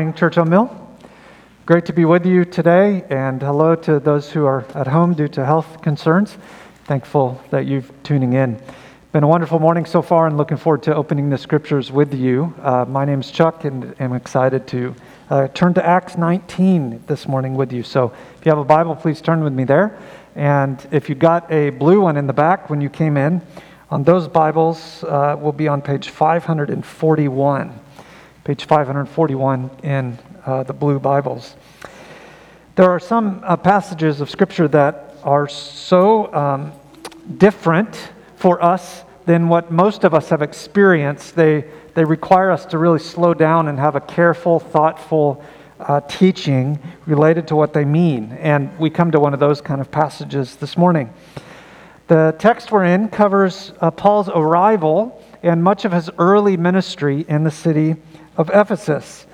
morning, Church on Mill. Great to be with you today, and hello to those who are at home due to health concerns. Thankful that you're tuning in. Been a wonderful morning so far, and looking forward to opening the scriptures with you. Uh, my name's Chuck, and I'm excited to uh, turn to Acts 19 this morning with you. So, if you have a Bible, please turn with me there. And if you got a blue one in the back when you came in, on those Bibles uh, will be on page 541 page 541 in uh, the blue Bibles. There are some uh, passages of Scripture that are so um, different for us than what most of us have experienced. They, they require us to really slow down and have a careful, thoughtful uh, teaching related to what they mean. And we come to one of those kind of passages this morning. The text we're in covers uh, Paul's arrival and much of his early ministry in the city of Ephesus.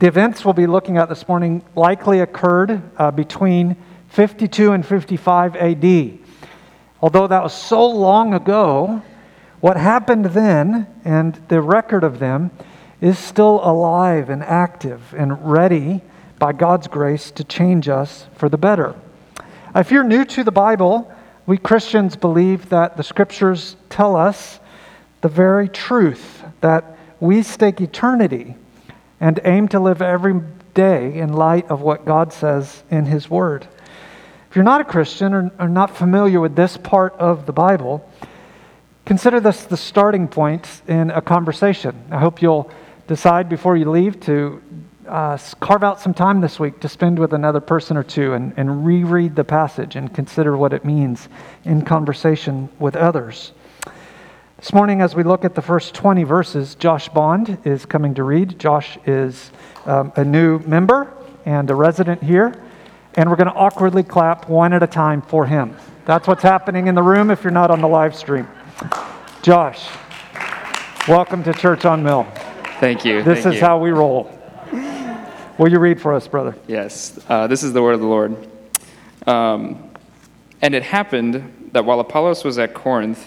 The events we'll be looking at this morning likely occurred uh, between 52 and 55 AD. Although that was so long ago, what happened then and the record of them is still alive and active and ready by God's grace to change us for the better. If you're new to the Bible, we Christians believe that the scriptures tell us the very truth that we stake eternity and aim to live every day in light of what God says in His Word. If you're not a Christian or, or not familiar with this part of the Bible, consider this the starting point in a conversation. I hope you'll decide before you leave to uh, carve out some time this week to spend with another person or two and, and reread the passage and consider what it means in conversation with others. This morning, as we look at the first 20 verses, Josh Bond is coming to read. Josh is um, a new member and a resident here, and we're going to awkwardly clap one at a time for him. That's what's happening in the room if you're not on the live stream. Josh, welcome to Church on Mill. Thank you. This Thank is you. how we roll. Will you read for us, brother? Yes, uh, this is the word of the Lord. Um, and it happened that while Apollos was at Corinth,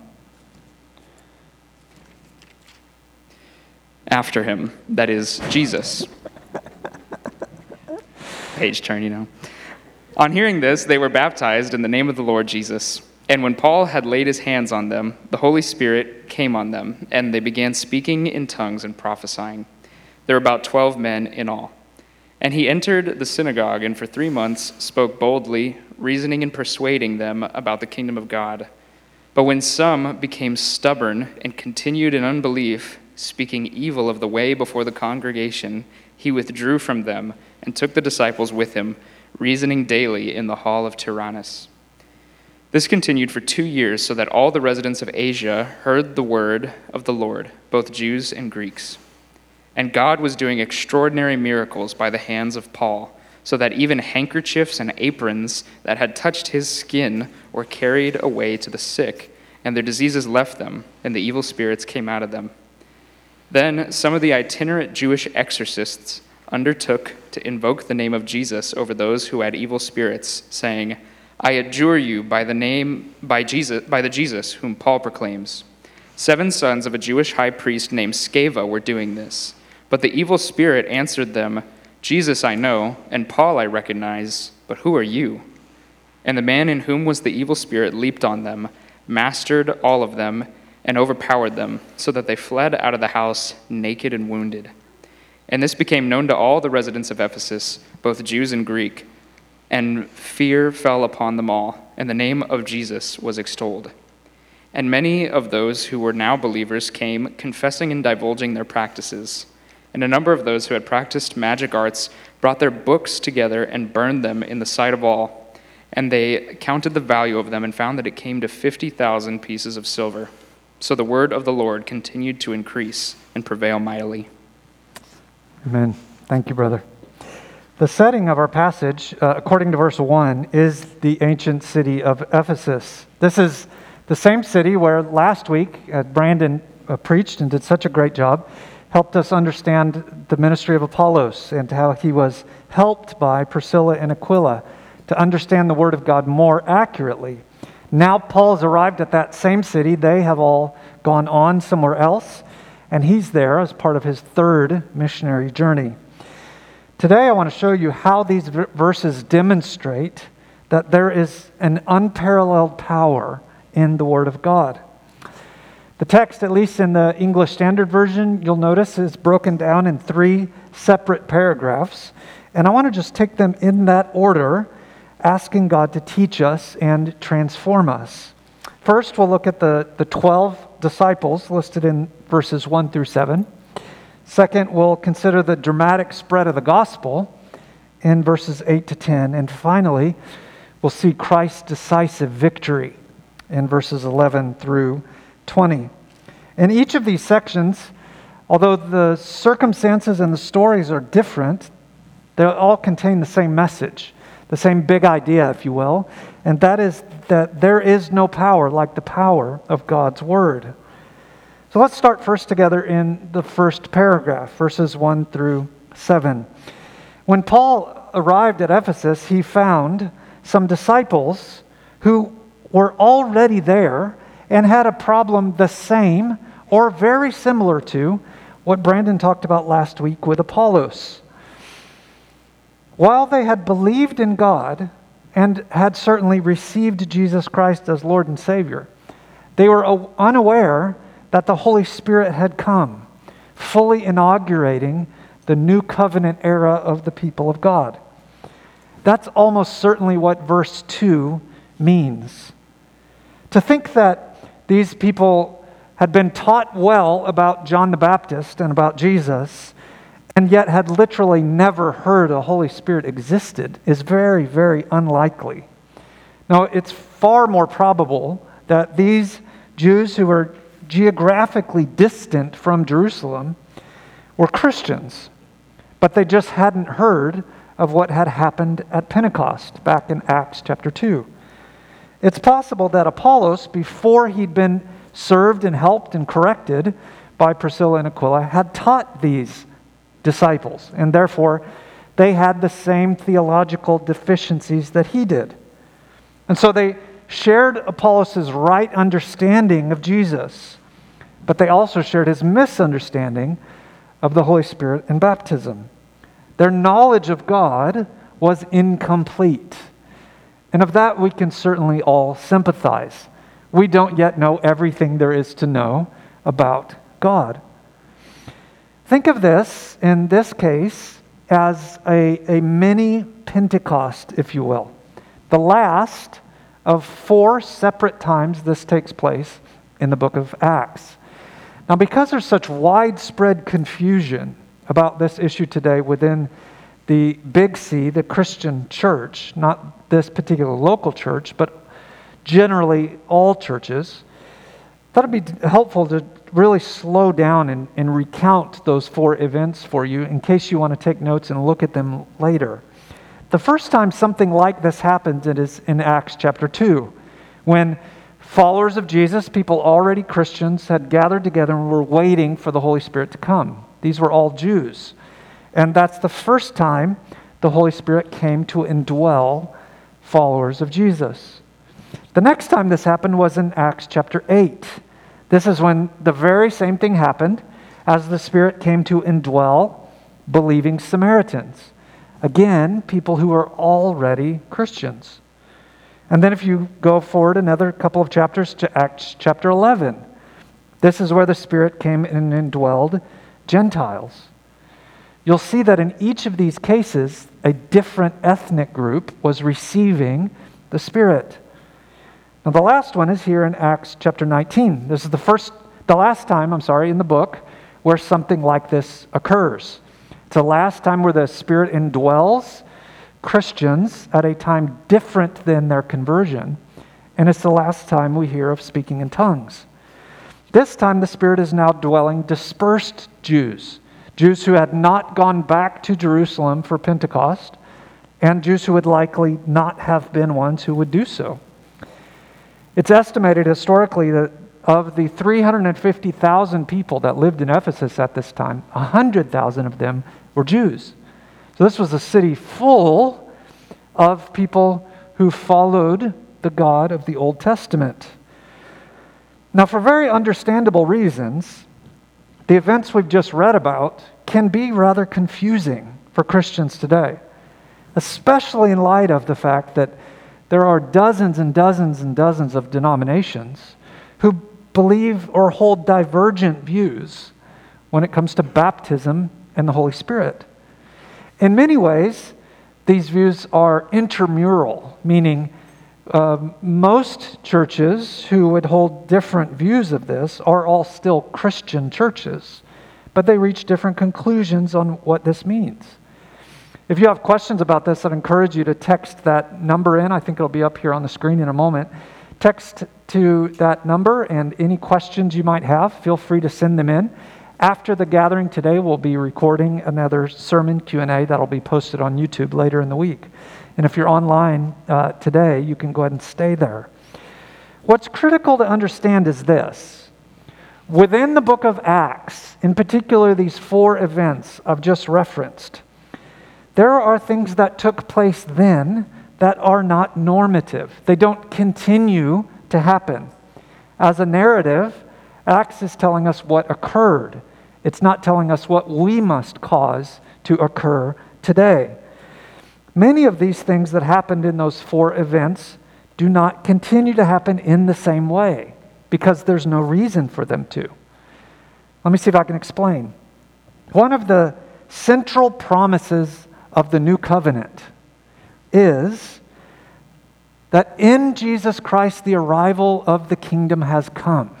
after him, that is, Jesus. Page turn, you know. On hearing this, they were baptized in the name of the Lord Jesus. And when Paul had laid his hands on them, the Holy Spirit came on them, and they began speaking in tongues and prophesying. There were about twelve men in all. And he entered the synagogue, and for three months spoke boldly, reasoning and persuading them about the kingdom of God. But when some became stubborn and continued in unbelief, speaking evil of the way before the congregation, he withdrew from them and took the disciples with him, reasoning daily in the hall of Tyrannus. This continued for two years, so that all the residents of Asia heard the word of the Lord, both Jews and Greeks. And God was doing extraordinary miracles by the hands of Paul, so that even handkerchiefs and aprons that had touched his skin were carried away to the sick, and their diseases left them, and the evil spirits came out of them. Then some of the itinerant Jewish exorcists undertook to invoke the name of Jesus over those who had evil spirits, saying, I adjure you by the name by Jesus by the Jesus whom Paul proclaims. Seven sons of a Jewish high priest named Sceva were doing this. But the evil spirit answered them, Jesus I know, and Paul I recognize, but who are you? And the man in whom was the evil spirit leaped on them, mastered all of them, and overpowered them, so that they fled out of the house naked and wounded. And this became known to all the residents of Ephesus, both Jews and Greek, and fear fell upon them all, and the name of Jesus was extolled. And many of those who were now believers came, confessing and divulging their practices. And a number of those who had practiced magic arts brought their books together and burned them in the sight of all. And they counted the value of them and found that it came to 50,000 pieces of silver. So the word of the Lord continued to increase and prevail mightily. Amen. Thank you, brother. The setting of our passage, uh, according to verse 1, is the ancient city of Ephesus. This is the same city where last week uh, Brandon uh, preached and did such a great job, helped us understand the ministry of Apollos and how he was helped by Priscilla and Aquila to understand the Word of God more accurately. Now, Paul's arrived at that same city. They have all gone on somewhere else, and he's there as part of his third missionary journey. Today, I want to show you how these verses demonstrate that there is an unparalleled power in the Word of God. The text, at least in the English Standard Version, you'll notice is broken down in three separate paragraphs. And I want to just take them in that order, asking God to teach us and transform us. First, we'll look at the, the 12 disciples listed in verses 1 through 7. Second, we'll consider the dramatic spread of the gospel in verses 8 to 10. And finally, we'll see Christ's decisive victory in verses 11 through 20. In each of these sections, although the circumstances and the stories are different, they all contain the same message, the same big idea, if you will, and that is that there is no power like the power of God's Word. So let's start first together in the first paragraph, verses 1 through 7. When Paul arrived at Ephesus, he found some disciples who were already there and had a problem the same or very similar to what Brandon talked about last week with Apollos. While they had believed in God and had certainly received Jesus Christ as Lord and Savior, they were unaware that the Holy Spirit had come, fully inaugurating the new covenant era of the people of God. That's almost certainly what verse 2 means. To think that these people had been taught well about John the Baptist and about Jesus, and yet had literally never heard a Holy Spirit existed is very, very unlikely. Now, it's far more probable that these Jews who were geographically distant from Jerusalem were Christians, but they just hadn't heard of what had happened at Pentecost back in Acts chapter 2. It's possible that Apollos, before he'd been served and helped and corrected by Priscilla and Aquila, had taught these disciples, and therefore they had the same theological deficiencies that he did. And so they shared Apollos' right understanding of Jesus but they also shared his misunderstanding of the Holy Spirit and baptism. Their knowledge of God was incomplete. And of that, we can certainly all sympathize. We don't yet know everything there is to know about God. Think of this, in this case, as a, a mini Pentecost, if you will. The last of four separate times this takes place in the book of Acts. Now, because there's such widespread confusion about this issue today within the Big C, the Christian church, not this particular local church, but generally all churches, thought it'd be helpful to really slow down and, and recount those four events for you in case you want to take notes and look at them later. The first time something like this happened it is in Acts chapter 2, when followers of Jesus, people already Christians, had gathered together and were waiting for the Holy Spirit to come. These were all Jews. And that's the first time the Holy Spirit came to indwell followers of Jesus. The next time this happened was in Acts chapter 8. This is when the very same thing happened as the Spirit came to indwell believing Samaritans. Again, people who were already Christians. And then if you go forward another couple of chapters to Acts chapter 11, this is where the Spirit came and indwelled Gentiles. You'll see that in each of these cases, a different ethnic group was receiving the Spirit. Now, the last one is here in Acts chapter 19. This is the first, the last time, I'm sorry, in the book where something like this occurs. It's the last time where the Spirit indwells Christians at a time different than their conversion, and it's the last time we hear of speaking in tongues. This time, the Spirit is now dwelling dispersed Jews, Jews who had not gone back to Jerusalem for Pentecost, and Jews who would likely not have been ones who would do so. It's estimated historically that of the 350,000 people that lived in Ephesus at this time, 100,000 of them were Jews. So this was a city full of people who followed the God of the Old Testament. Now, for very understandable reasons, the events we've just read about can be rather confusing for Christians today, especially in light of the fact that there are dozens and dozens and dozens of denominations who believe or hold divergent views when it comes to baptism and the Holy Spirit. In many ways, these views are intramural, meaning uh, most churches who would hold different views of this are all still Christian churches, but they reach different conclusions on what this means. If you have questions about this, I'd encourage you to text that number in. I think it'll be up here on the screen in a moment. Text to that number and any questions you might have, feel free to send them in. After the gathering today, we'll be recording another sermon Q&A that'll be posted on YouTube later in the week. And if you're online uh, today, you can go ahead and stay there. What's critical to understand is this. Within the book of Acts, in particular these four events I've just referenced, there are things that took place then that are not normative. They don't continue to happen. As a narrative, Acts is telling us what occurred. It's not telling us what we must cause to occur today. Many of these things that happened in those four events do not continue to happen in the same way because there's no reason for them to. Let me see if I can explain. One of the central promises of the new covenant is that in Jesus Christ the arrival of the kingdom has come.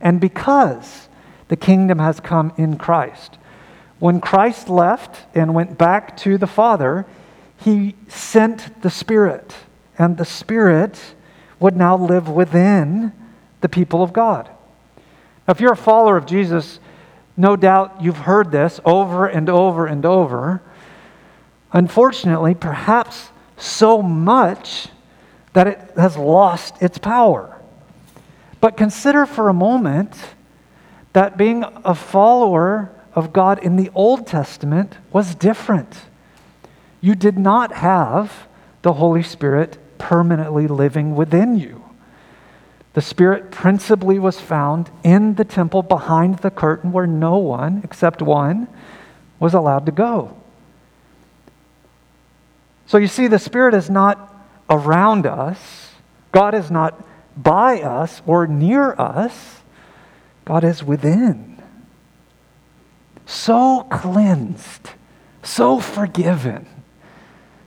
And because the kingdom has come in Christ, when Christ left and went back to the Father, he sent the Spirit, and the Spirit would now live within the people of God. If you're a follower of Jesus, no doubt you've heard this over and over and over. Unfortunately, perhaps so much that it has lost its power. But consider for a moment that being a follower of God in the Old Testament was different. You did not have the Holy Spirit permanently living within you. The Spirit principally was found in the temple behind the curtain where no one, except one, was allowed to go. So you see, the Spirit is not around us, God is not by us or near us, God is within. So cleansed, so forgiven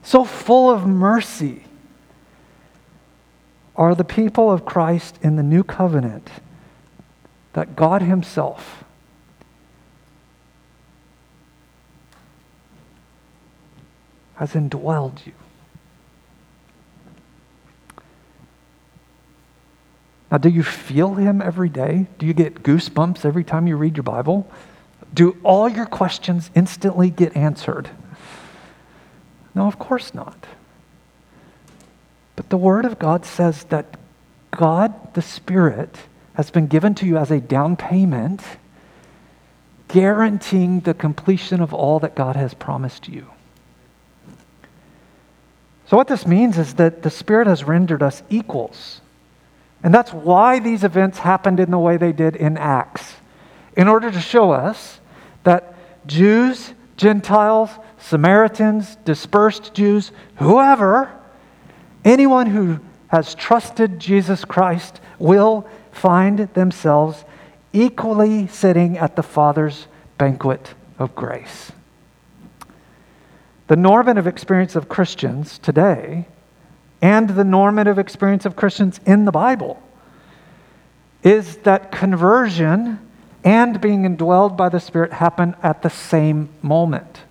so full of mercy are the people of Christ in the new covenant that God Himself has indwelled you. Now, do you feel Him every day? Do you get goosebumps every time you read your Bible? Do all your questions instantly get answered? No, of course not. But the Word of God says that God, the Spirit, has been given to you as a down payment, guaranteeing the completion of all that God has promised you. So, what this means is that the Spirit has rendered us equals. And that's why these events happened in the way they did in Acts, in order to show us that Jews, Gentiles, Samaritans, dispersed Jews, whoever, anyone who has trusted Jesus Christ will find themselves equally sitting at the Father's banquet of grace. The normative experience of Christians today and the normative experience of Christians in the Bible is that conversion and being indwelled by the Spirit happen at the same moment.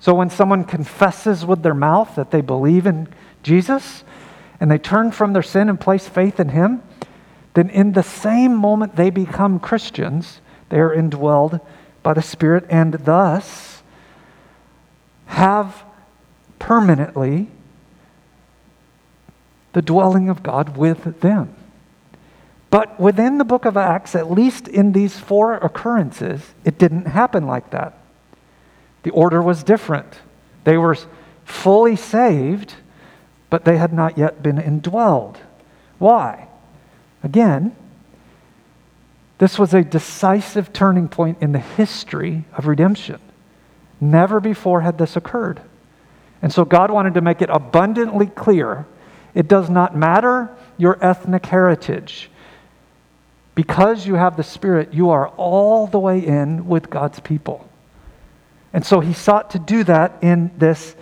So when someone confesses with their mouth that they believe in Jesus and they turn from their sin and place faith in Him, then in the same moment they become Christians, they are indwelled by the Spirit and thus have permanently the dwelling of God with them. But within the book of Acts, at least in these four occurrences, it didn't happen like that. The order was different. They were fully saved, but they had not yet been indwelled. Why? Again, this was a decisive turning point in the history of redemption. Never before had this occurred. And so God wanted to make it abundantly clear it does not matter your ethnic heritage. Because you have the Spirit, you are all the way in with God's people. And so he sought to do that in this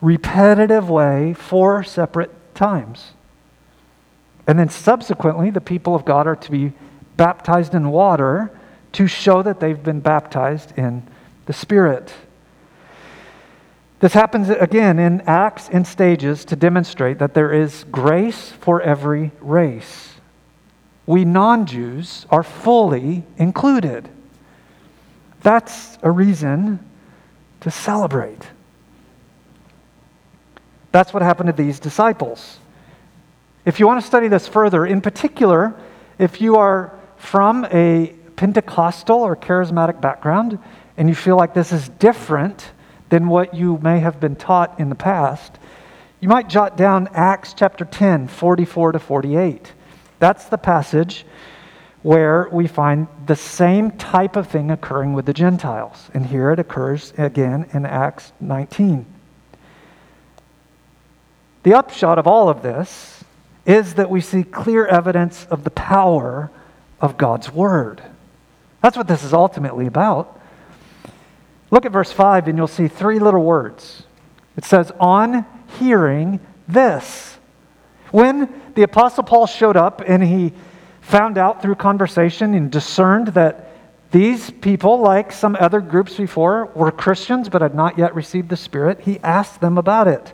repetitive way four separate times. And then subsequently, the people of God are to be baptized in water to show that they've been baptized in the Spirit. This happens again in Acts in stages to demonstrate that there is grace for every race. We non Jews are fully included. That's a reason to celebrate. That's what happened to these disciples. If you want to study this further, in particular, if you are from a Pentecostal or charismatic background and you feel like this is different than what you may have been taught in the past, you might jot down Acts chapter 10, 44 to 48. That's the passage where we find the same type of thing occurring with the Gentiles. And here it occurs again in Acts 19. The upshot of all of this is that we see clear evidence of the power of God's Word. That's what this is ultimately about. Look at verse 5, and you'll see three little words. It says, On hearing this. When the Apostle Paul showed up and he found out through conversation and discerned that these people, like some other groups before, were Christians but had not yet received the Spirit, he asked them about it.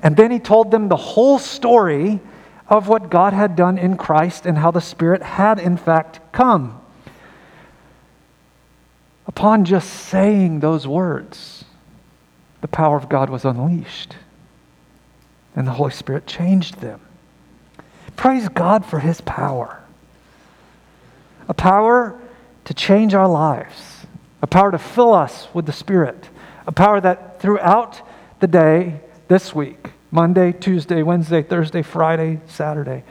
And then he told them the whole story of what God had done in Christ and how the Spirit had, in fact, come. Upon just saying those words, the power of God was unleashed, and the Holy Spirit changed them. Praise God for His power. A power to change our lives, a power to fill us with the Spirit, a power that throughout the day this week Monday, Tuesday, Wednesday, Thursday, Friday, Saturday.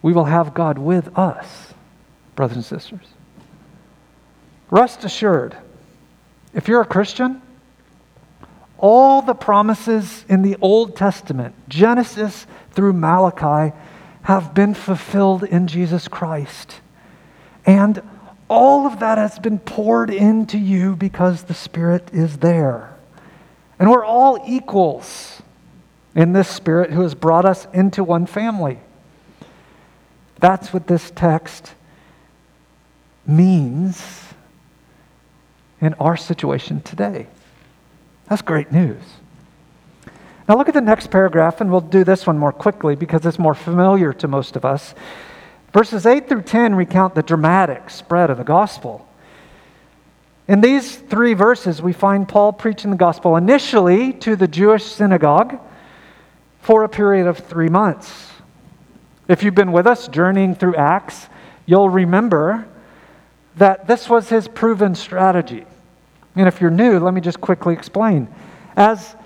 We will have God with us, brothers and sisters. Rest assured, if you're a Christian, all the promises in the Old Testament, Genesis through Malachi, have been fulfilled in Jesus Christ. And all of that has been poured into you because the Spirit is there. And we're all equals in this Spirit who has brought us into one family. That's what this text means in our situation today. That's great news. Now, look at the next paragraph, and we'll do this one more quickly because it's more familiar to most of us. Verses 8 through 10 recount the dramatic spread of the gospel. In these three verses, we find Paul preaching the gospel initially to the Jewish synagogue for a period of three months. If you've been with us journeying through Acts, you'll remember that this was his proven strategy. And if you're new, let me just quickly explain. As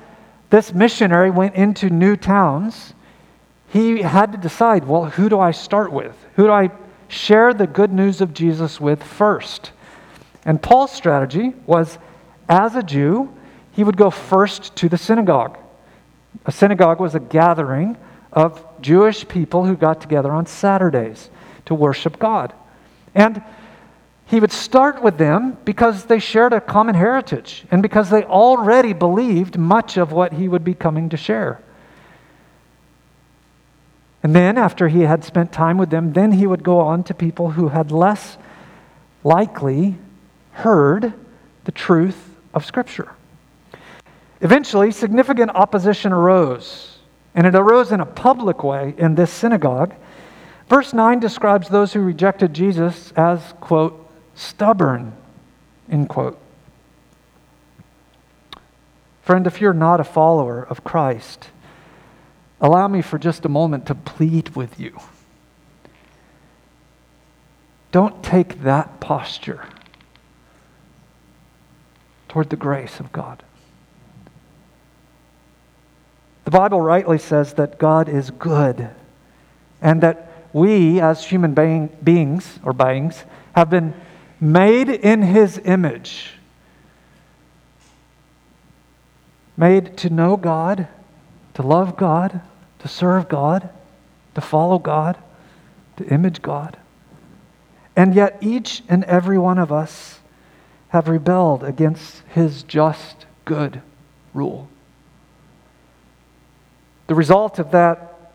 this missionary went into new towns, he had to decide well, who do I start with? Who do I share the good news of Jesus with first? And Paul's strategy was as a Jew, he would go first to the synagogue. A synagogue was a gathering of Jewish people who got together on Saturdays to worship God. And he would start with them because they shared a common heritage and because they already believed much of what he would be coming to share. And then, after he had spent time with them, then he would go on to people who had less likely heard the truth of Scripture. Eventually, significant opposition arose, and it arose in a public way in this synagogue. Verse 9 describes those who rejected Jesus as, quote, stubborn End quote. Friend, if you're not a follower of Christ, allow me for just a moment to plead with you. Don't take that posture toward the grace of God. The Bible rightly says that God is good and that we, as human being, beings or beings, have been made in His image, made to know God, to love God, to serve God, to follow God, to image God. And yet, each and every one of us have rebelled against His just, good rule. The result of that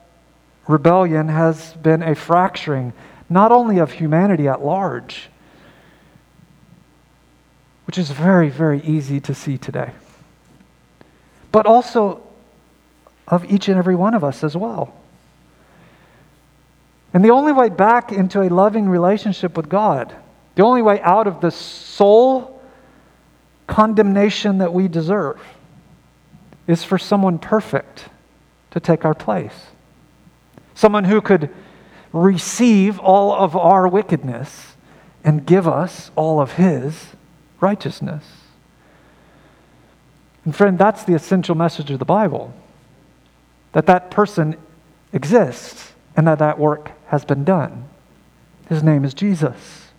rebellion has been a fracturing, not only of humanity at large, which is very, very easy to see today, but also of each and every one of us as well. And the only way back into a loving relationship with God, the only way out of the soul condemnation that we deserve, is for someone perfect to take our place. Someone who could receive all of our wickedness and give us all of his righteousness. And friend, that's the essential message of the Bible. That that person exists and that that work has been done. His name is Jesus.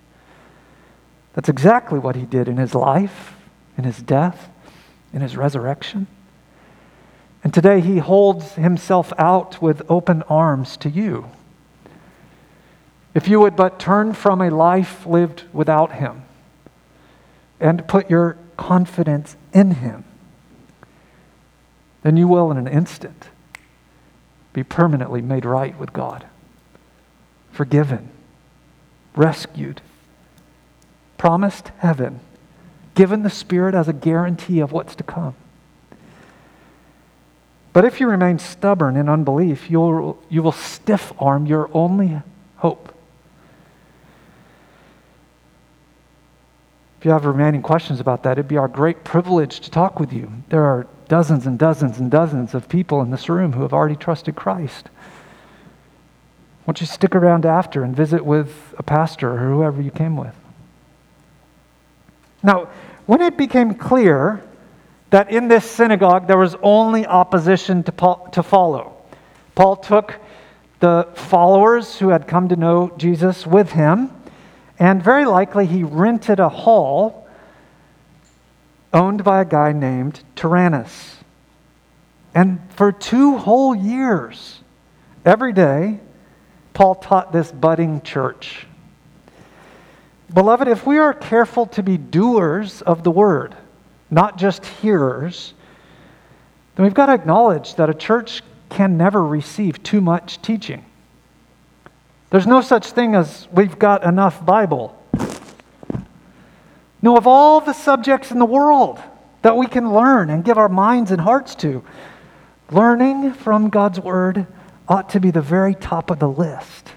That's exactly what he did in his life, in his death, in his resurrection. And today he holds himself out with open arms to you. If you would but turn from a life lived without him and put your confidence in him, then you will, in an instant, be permanently made right with God, forgiven, rescued, promised heaven, given the Spirit as a guarantee of what's to come. But if you remain stubborn in unbelief, you'll, you will stiff arm your only hope. If you have remaining questions about that, it'd be our great privilege to talk with you. There are dozens and dozens and dozens of people in this room who have already trusted Christ. Why don't you stick around after and visit with a pastor or whoever you came with? Now, when it became clear that in this synagogue there was only opposition to, Paul, to follow. Paul took the followers who had come to know Jesus with him, and very likely he rented a hall owned by a guy named Tyrannus. And for two whole years, every day, Paul taught this budding church. Beloved, if we are careful to be doers of the word, not just hearers, then we've got to acknowledge that a church can never receive too much teaching. There's no such thing as we've got enough Bible. No, of all the subjects in the world that we can learn and give our minds and hearts to, learning from God's Word ought to be the very top of the list.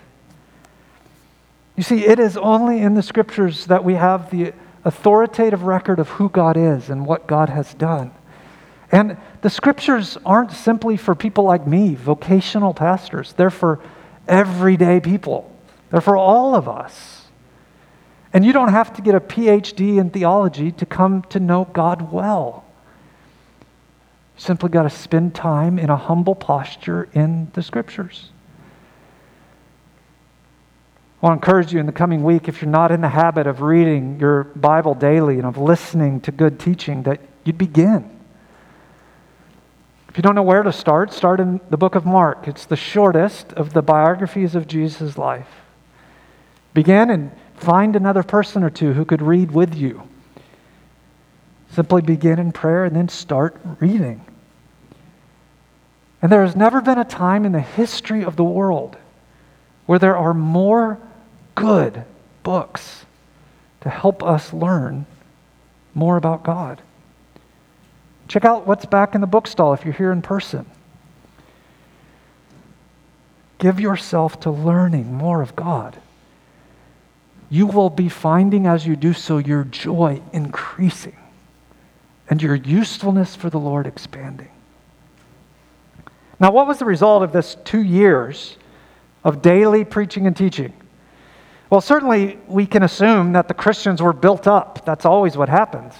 You see, it is only in the Scriptures that we have the authoritative record of who God is and what God has done. And the scriptures aren't simply for people like me, vocational pastors. They're for everyday people, they're for all of us. And you don't have to get a PhD in theology to come to know God well. You simply got to spend time in a humble posture in the scriptures. I want to encourage you in the coming week, if you're not in the habit of reading your Bible daily and of listening to good teaching, that you'd begin. If you don't know where to start, start in the book of Mark. It's the shortest of the biographies of Jesus' life. Begin and find another person or two who could read with you. Simply begin in prayer and then start reading. And there has never been a time in the history of the world where there are more good books to help us learn more about God. Check out what's back in the bookstall if you're here in person. Give yourself to learning more of God. you will be finding as you do so your joy increasing and your usefulness for the Lord expanding. Now, what was the result of this two years of daily preaching and teaching? Well, certainly we can assume that the Christians were built up. That's always what happens.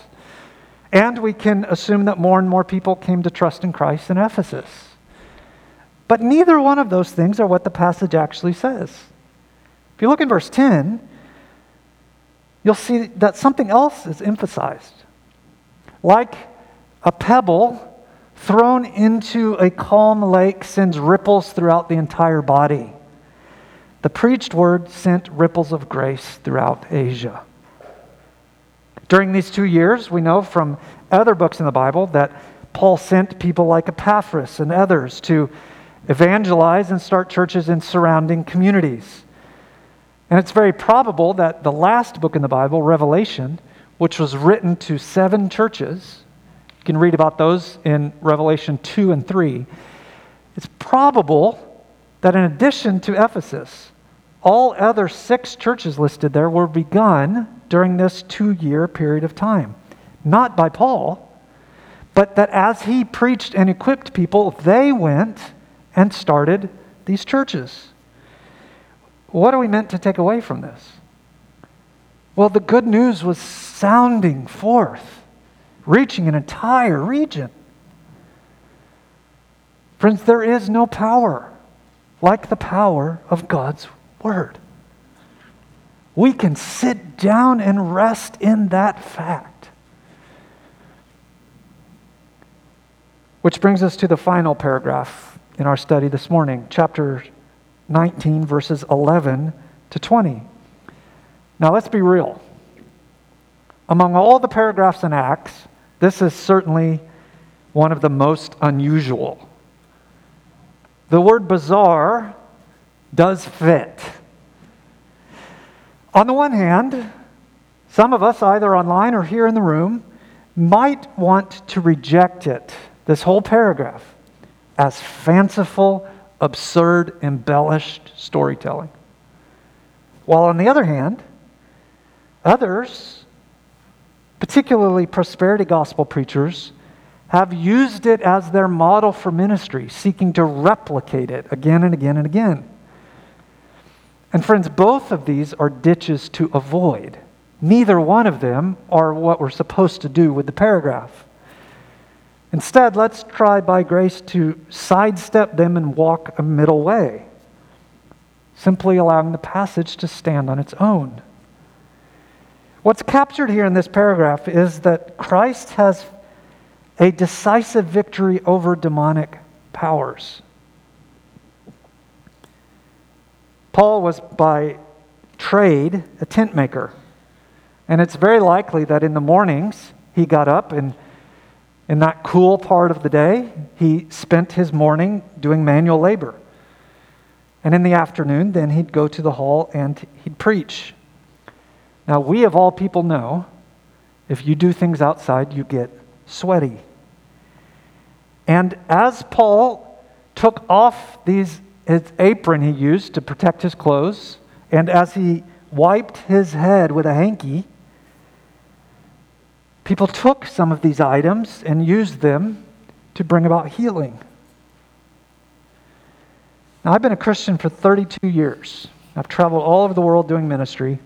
And we can assume that more and more people came to trust in Christ in Ephesus. But neither one of those things are what the passage actually says. If you look in verse 10, you'll see that something else is emphasized. Like a pebble thrown into a calm lake sends ripples throughout the entire body. The preached word sent ripples of grace throughout Asia. During these two years, we know from other books in the Bible that Paul sent people like Epaphras and others to evangelize and start churches in surrounding communities. And it's very probable that the last book in the Bible, Revelation, which was written to seven churches, you can read about those in Revelation 2 and 3. It's probable that in addition to Ephesus, all other six churches listed there were begun during this two year period of time. Not by Paul, but that as he preached and equipped people, they went and started these churches. What are we meant to take away from this? Well, the good news was sounding forth, reaching an entire region. Friends, there is no power like the power of God's Word. We can sit down and rest in that fact. Which brings us to the final paragraph in our study this morning, chapter 19, verses 11 to 20. Now, let's be real. Among all the paragraphs in Acts, this is certainly one of the most unusual. The word bizarre does fit. On the one hand, some of us, either online or here in the room, might want to reject it, this whole paragraph, as fanciful, absurd, embellished storytelling. While on the other hand, others, particularly prosperity gospel preachers, have used it as their model for ministry, seeking to replicate it again and again and again. And friends, both of these are ditches to avoid. Neither one of them are what we're supposed to do with the paragraph. Instead, let's try by grace to sidestep them and walk a middle way, simply allowing the passage to stand on its own. What's captured here in this paragraph is that Christ has a decisive victory over demonic powers. Paul was by trade a tent maker. And it's very likely that in the mornings he got up and in that cool part of the day, he spent his morning doing manual labor. And in the afternoon, then he'd go to the hall and he'd preach. Now, we of all people know if you do things outside, you get sweaty. And as Paul took off these his apron he used to protect his clothes, and as he wiped his head with a hanky, people took some of these items and used them to bring about healing. Now, I've been a Christian for 32 years. I've traveled all over the world doing ministry,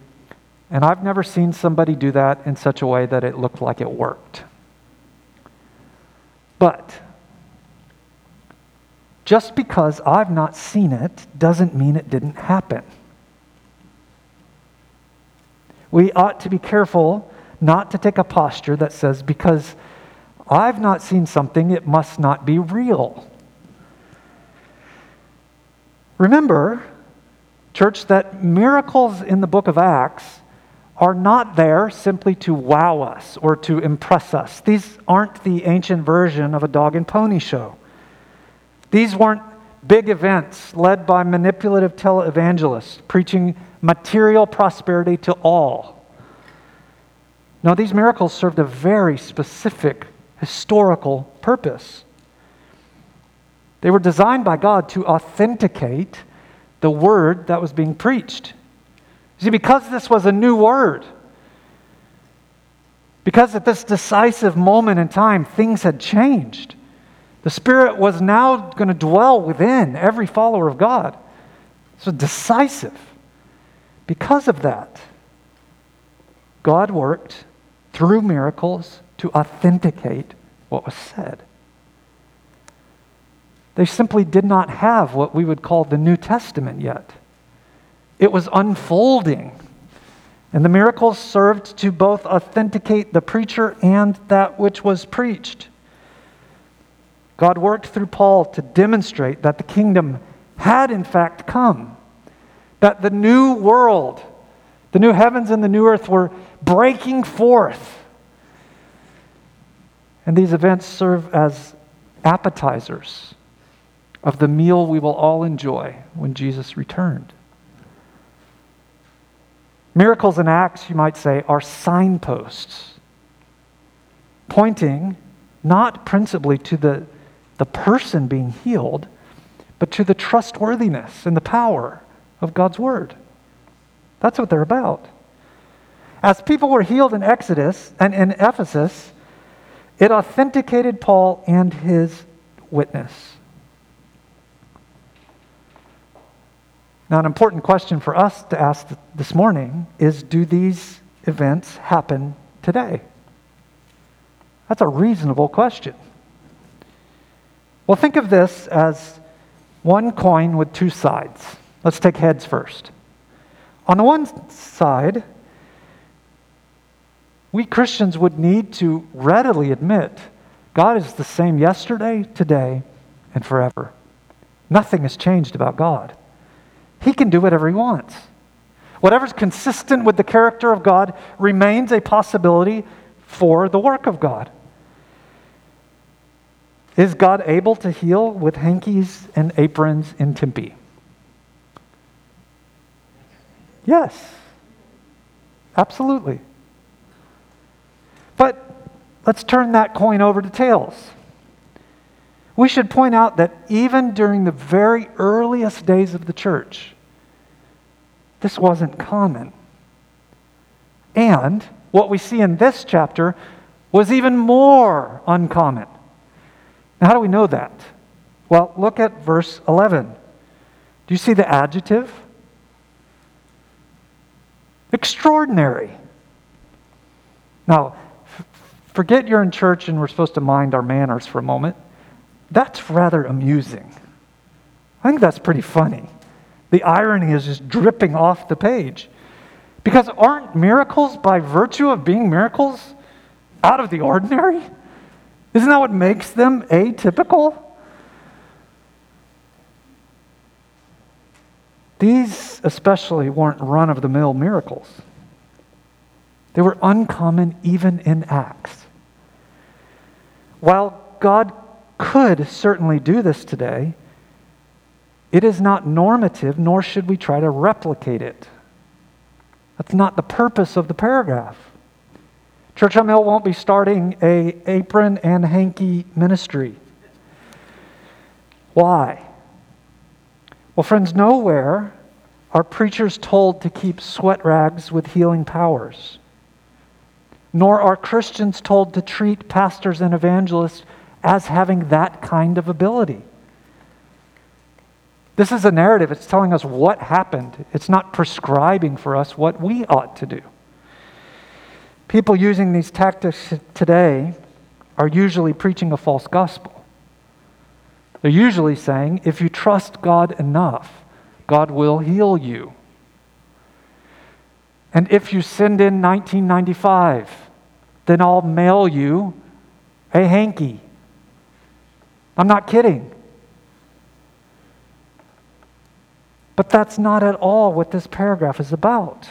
and I've never seen somebody do that in such a way that it looked like it worked. But just because I've not seen it doesn't mean it didn't happen. We ought to be careful not to take a posture that says, because I've not seen something, it must not be real. Remember, church, that miracles in the book of Acts are not there simply to wow us or to impress us. These aren't the ancient version of a dog and pony show. These weren't big events led by manipulative televangelists preaching material prosperity to all. No, these miracles served a very specific historical purpose. They were designed by God to authenticate the word that was being preached. See, because this was a new word, because at this decisive moment in time, things had changed. The Spirit was now going to dwell within every follower of God. So decisive. Because of that, God worked through miracles to authenticate what was said. They simply did not have what we would call the New Testament yet. It was unfolding. And the miracles served to both authenticate the preacher and that which was preached. God worked through Paul to demonstrate that the kingdom had in fact come, that the new world, the new heavens and the new earth were breaking forth. And these events serve as appetizers of the meal we will all enjoy when Jesus returned. Miracles and acts, you might say, are signposts, pointing not principally to the, the person being healed, but to the trustworthiness and the power of God's word. That's what they're about. As people were healed in Exodus and in Ephesus, it authenticated Paul and his witness. Now, an important question for us to ask this morning is do these events happen today? That's a reasonable question. Well, think of this as one coin with two sides. Let's take heads first. On the one side, we Christians would need to readily admit God is the same yesterday, today, and forever. Nothing has changed about God. He can do whatever he wants. Whatever's consistent with the character of God remains a possibility for the work of God. Is God able to heal with hankies and aprons in Tempe? Yes, absolutely. But let's turn that coin over to tails. We should point out that even during the very earliest days of the church, this wasn't common. And what we see in this chapter was even more uncommon. Now, how do we know that? Well, look at verse 11. Do you see the adjective? Extraordinary. Now, f- forget you're in church and we're supposed to mind our manners for a moment. That's rather amusing. I think that's pretty funny. The irony is just dripping off the page. Because aren't miracles, by virtue of being miracles, out of the ordinary? Isn't that what makes them atypical? These especially weren't run of the mill miracles. They were uncommon even in Acts. While God could certainly do this today. It is not normative, nor should we try to replicate it. That's not the purpose of the paragraph. Church on Mill won't be starting a apron and hanky ministry. Why? Well, friends, nowhere are preachers told to keep sweat rags with healing powers. Nor are Christians told to treat pastors and evangelists as having that kind of ability. This is a narrative. It's telling us what happened. It's not prescribing for us what we ought to do. People using these tactics today are usually preaching a false gospel. They're usually saying, if you trust God enough, God will heal you. And if you send in 1995, then I'll mail you a hanky I'm not kidding. But that's not at all what this paragraph is about.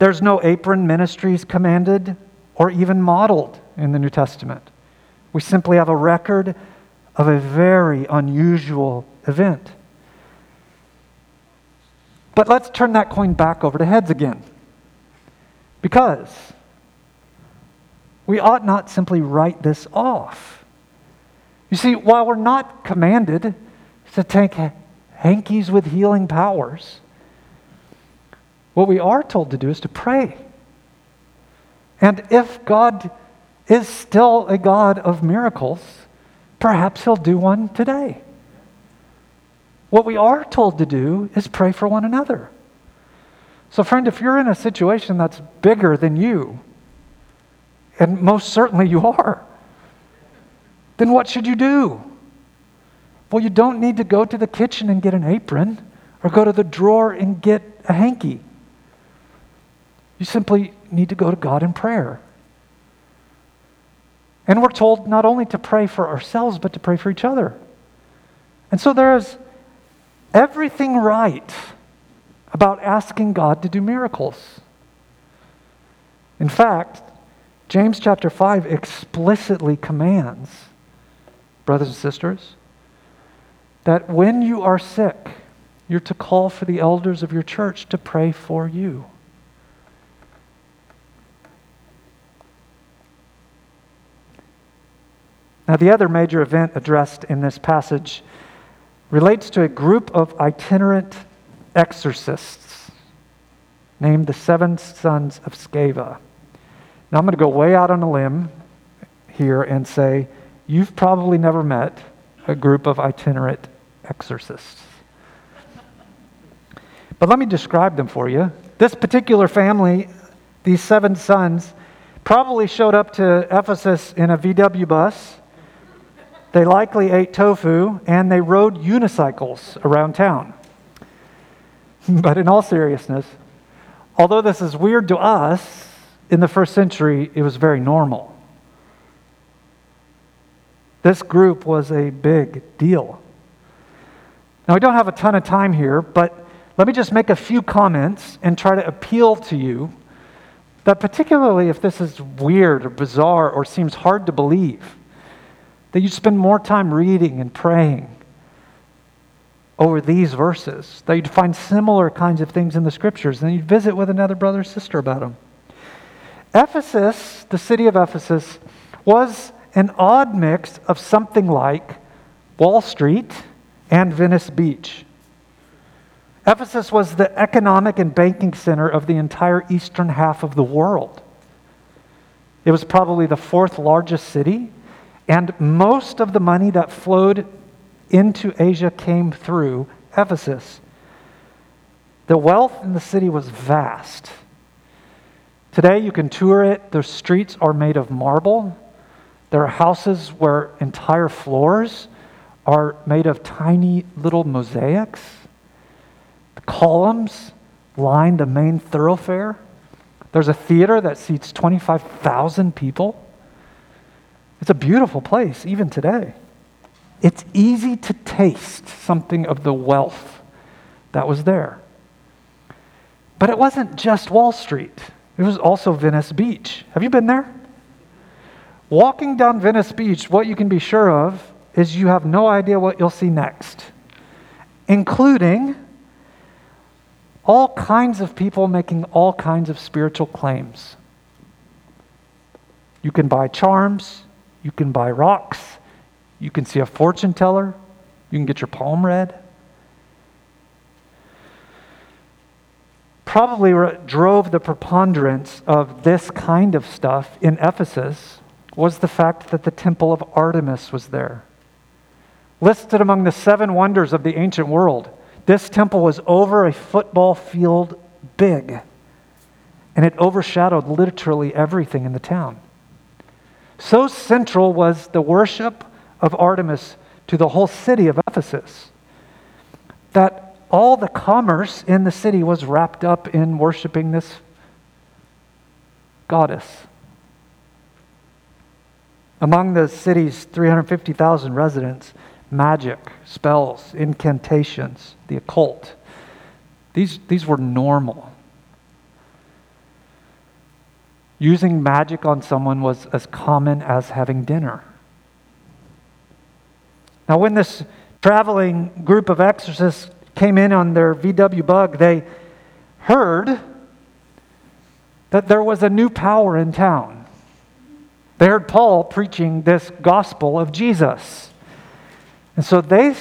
There's no apron ministries commanded or even modeled in the New Testament. We simply have a record of a very unusual event. But let's turn that coin back over to heads again. Because we ought not simply write this off. You see, while we're not commanded to take hankies with healing powers, What we are told to do is to pray. And if God is still a God of miracles, perhaps He'll do one today. What we are told to do is pray for one another. So, friend, if you're in a situation that's bigger than you, and most certainly you are, then what should you do? Well, you don't need to go to the kitchen and get an apron or go to the drawer and get a hanky. You simply need to go to God in prayer. And we're told not only to pray for ourselves, but to pray for each other. And so there is everything right about asking God to do miracles. In fact, James chapter 5 explicitly commands, brothers and sisters, that when you are sick, you're to call for the elders of your church to pray for you. Now, the other major event addressed in this passage relates to a group of itinerant exorcists named the Seven Sons of Sceva. Now, I'm going to go way out on a limb here and say you've probably never met a group of itinerant exorcists. But let me describe them for you. This particular family, these seven sons, probably showed up to Ephesus in a VW bus. They likely ate tofu and they rode unicycles around town. But in all seriousness, although this is weird to us, in the first century, it was very normal. This group was a big deal. Now, we don't have a ton of time here, but let me just make a few comments and try to appeal to you that, particularly if this is weird or bizarre or seems hard to believe, that you spend more time reading and praying over these verses, that you'd find similar kinds of things in the scriptures, and you'd visit with another brother or sister about them. Ephesus, the city of Ephesus, was an odd mix of something like Wall Street and Venice Beach. Ephesus was the economic and banking center of the entire eastern half of the world. It was probably the fourth largest city, and most of the money that flowed into Asia came through Ephesus. The wealth in the city was vast. Today, you can tour it. The streets are made of marble. There are houses where entire floors are made of tiny little mosaics. The columns line the main thoroughfare. There's a theater that seats 25,000 people. It's a beautiful place, even today. It's easy to taste something of the wealth that was there. But it wasn't just Wall Street, it was also Venice Beach. Have you been there? Walking down Venice Beach, what you can be sure of is you have no idea what you'll see next, including all kinds of people making all kinds of spiritual claims. You can buy charms, you can buy rocks, you can see a fortune teller, you can get your palm read. Probably drove the preponderance of this kind of stuff in Ephesus was the fact that the temple of Artemis was there. Listed among the seven wonders of the ancient world, this temple was over a football field big, and it overshadowed literally everything in the town. So central was the worship of Artemis to the whole city of Ephesus that all the commerce in the city was wrapped up in worshiping this goddess. Among the city's 350,000 residents, magic, spells, incantations, the occult. These, these were normal. Using magic on someone was as common as having dinner. Now, when this traveling group of exorcists came in on their VW bug, they heard that there was a new power in town. They heard Paul preaching this gospel of Jesus. And so they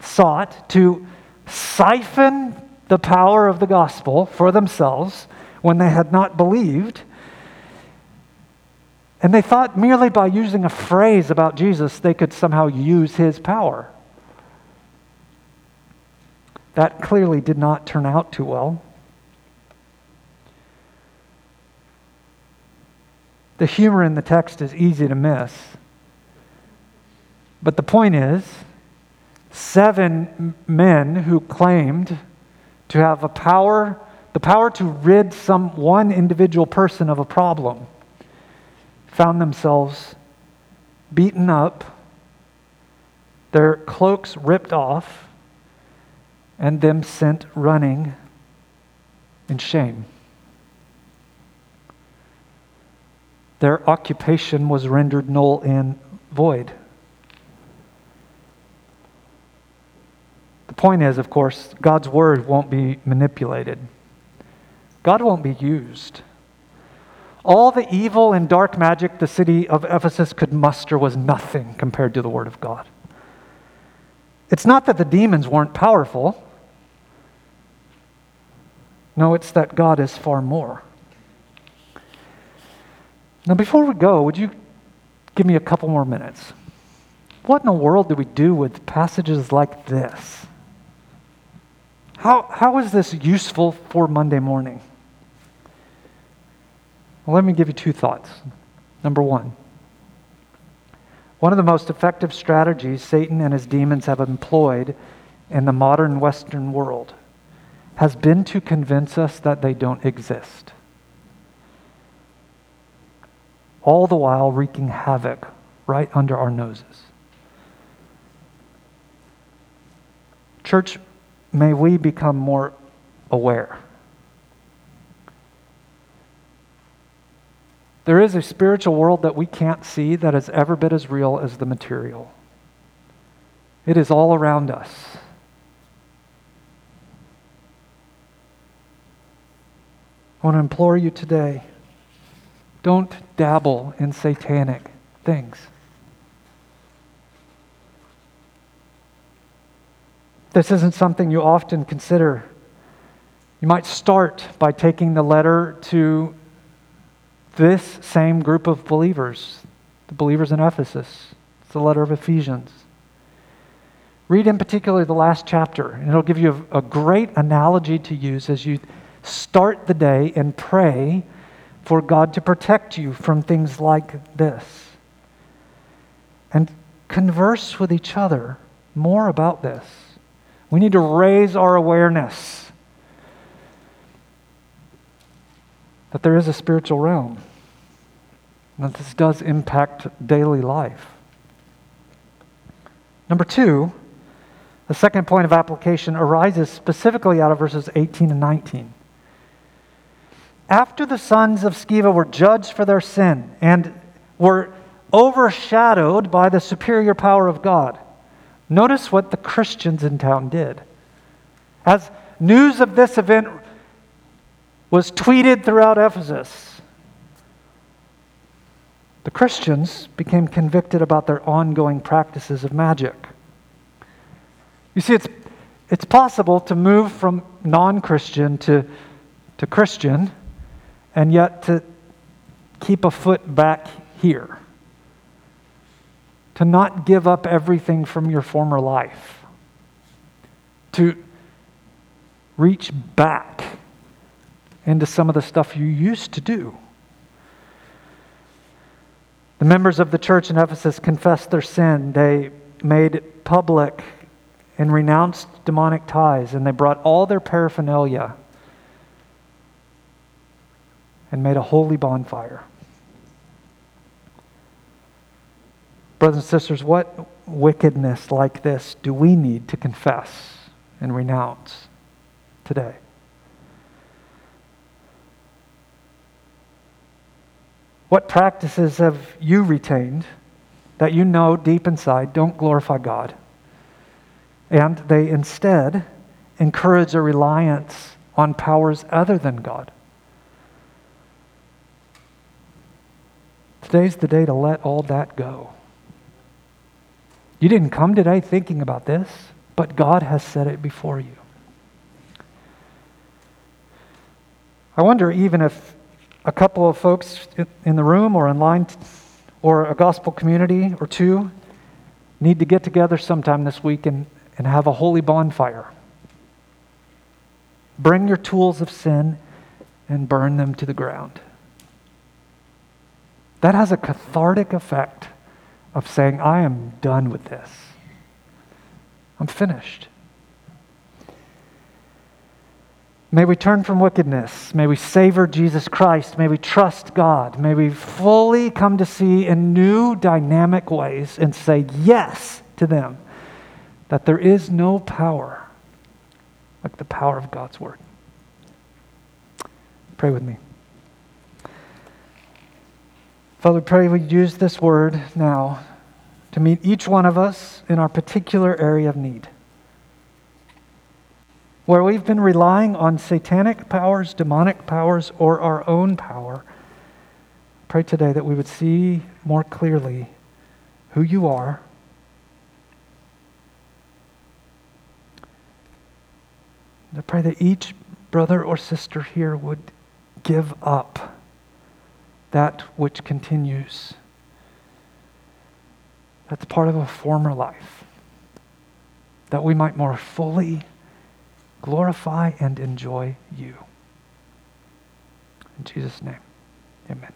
sought to siphon the power of the gospel for themselves when they had not believed. And they thought merely by using a phrase about Jesus, they could somehow use his power. That clearly did not turn out too well. The humor in the text is easy to miss. But the point is, seven men who claimed to have a power, the power to rid some one individual person of a problem, found themselves beaten up, their cloaks ripped off, and them sent running in shame. Their occupation was rendered null and void. The point is, of course, God's word won't be manipulated, God won't be used. All the evil and dark magic the city of Ephesus could muster was nothing compared to the word of God. It's not that the demons weren't powerful. No, it's that God is far more. Now, before we go, would you give me a couple more minutes? What in the world do we do with passages like this? How, how is this useful for Monday morning? Well, let me give you two thoughts. Number one, one of the most effective strategies Satan and his demons have employed in the modern Western world has been to convince us that they don't exist. All the while wreaking havoc right under our noses. Church, may we become more aware. There is a spiritual world that we can't see that is ever bit as real as the material. It is all around us. I want to implore you today don't dabble in satanic things. This isn't something you often consider. You might start by taking the letter to this same group of believers, the believers in Ephesus. It's the letter of Ephesians. Read in particular the last chapter, and it'll give you a, a great analogy to use as you start the day and pray for God to protect you from things like this. And converse with each other more about this. We need to raise our awareness that there is a spiritual realm, that this does impact daily life. Number two, the second point of application arises specifically out of verses 18 and 19. After the sons of Sceva were judged for their sin and were overshadowed by the superior power of God, Notice what the Christians in town did. As news of this event was tweeted throughout Ephesus, the Christians became convicted about their ongoing practices of magic. You see, it's, it's possible to move from non Christian to, to Christian and yet to keep a foot back here. To not give up everything from your former life, to reach back into some of the stuff you used to do. The members of the church in Ephesus confessed their sin. They made public and renounced demonic ties, and they brought all their paraphernalia and made a holy bonfire. Brothers and sisters, what wickedness like this do we need to confess and renounce today? What practices have you retained that you know deep inside don't glorify God? And they instead encourage a reliance on powers other than God. Today's the day to let all that go. You didn't come today thinking about this, but God has set it before you. I wonder even if a couple of folks in the room or online or a gospel community or two need to get together sometime this week and, and have a holy bonfire. Bring your tools of sin and burn them to the ground. That has a cathartic effect of saying, I am done with this. I'm finished. May we turn from wickedness. May we savor Jesus Christ. May we trust God. May we fully come to see in new dynamic ways and say yes to them that there is no power like the power of God's Word. Pray with me. Father, pray we use this word now to meet each one of us in our particular area of need. Where we've been relying on satanic powers, demonic powers, or our own power, pray today that we would see more clearly who you are. I pray that each brother or sister here would give up that which continues. That's part of a former life. That we might more fully glorify and enjoy you. In Jesus' name, amen.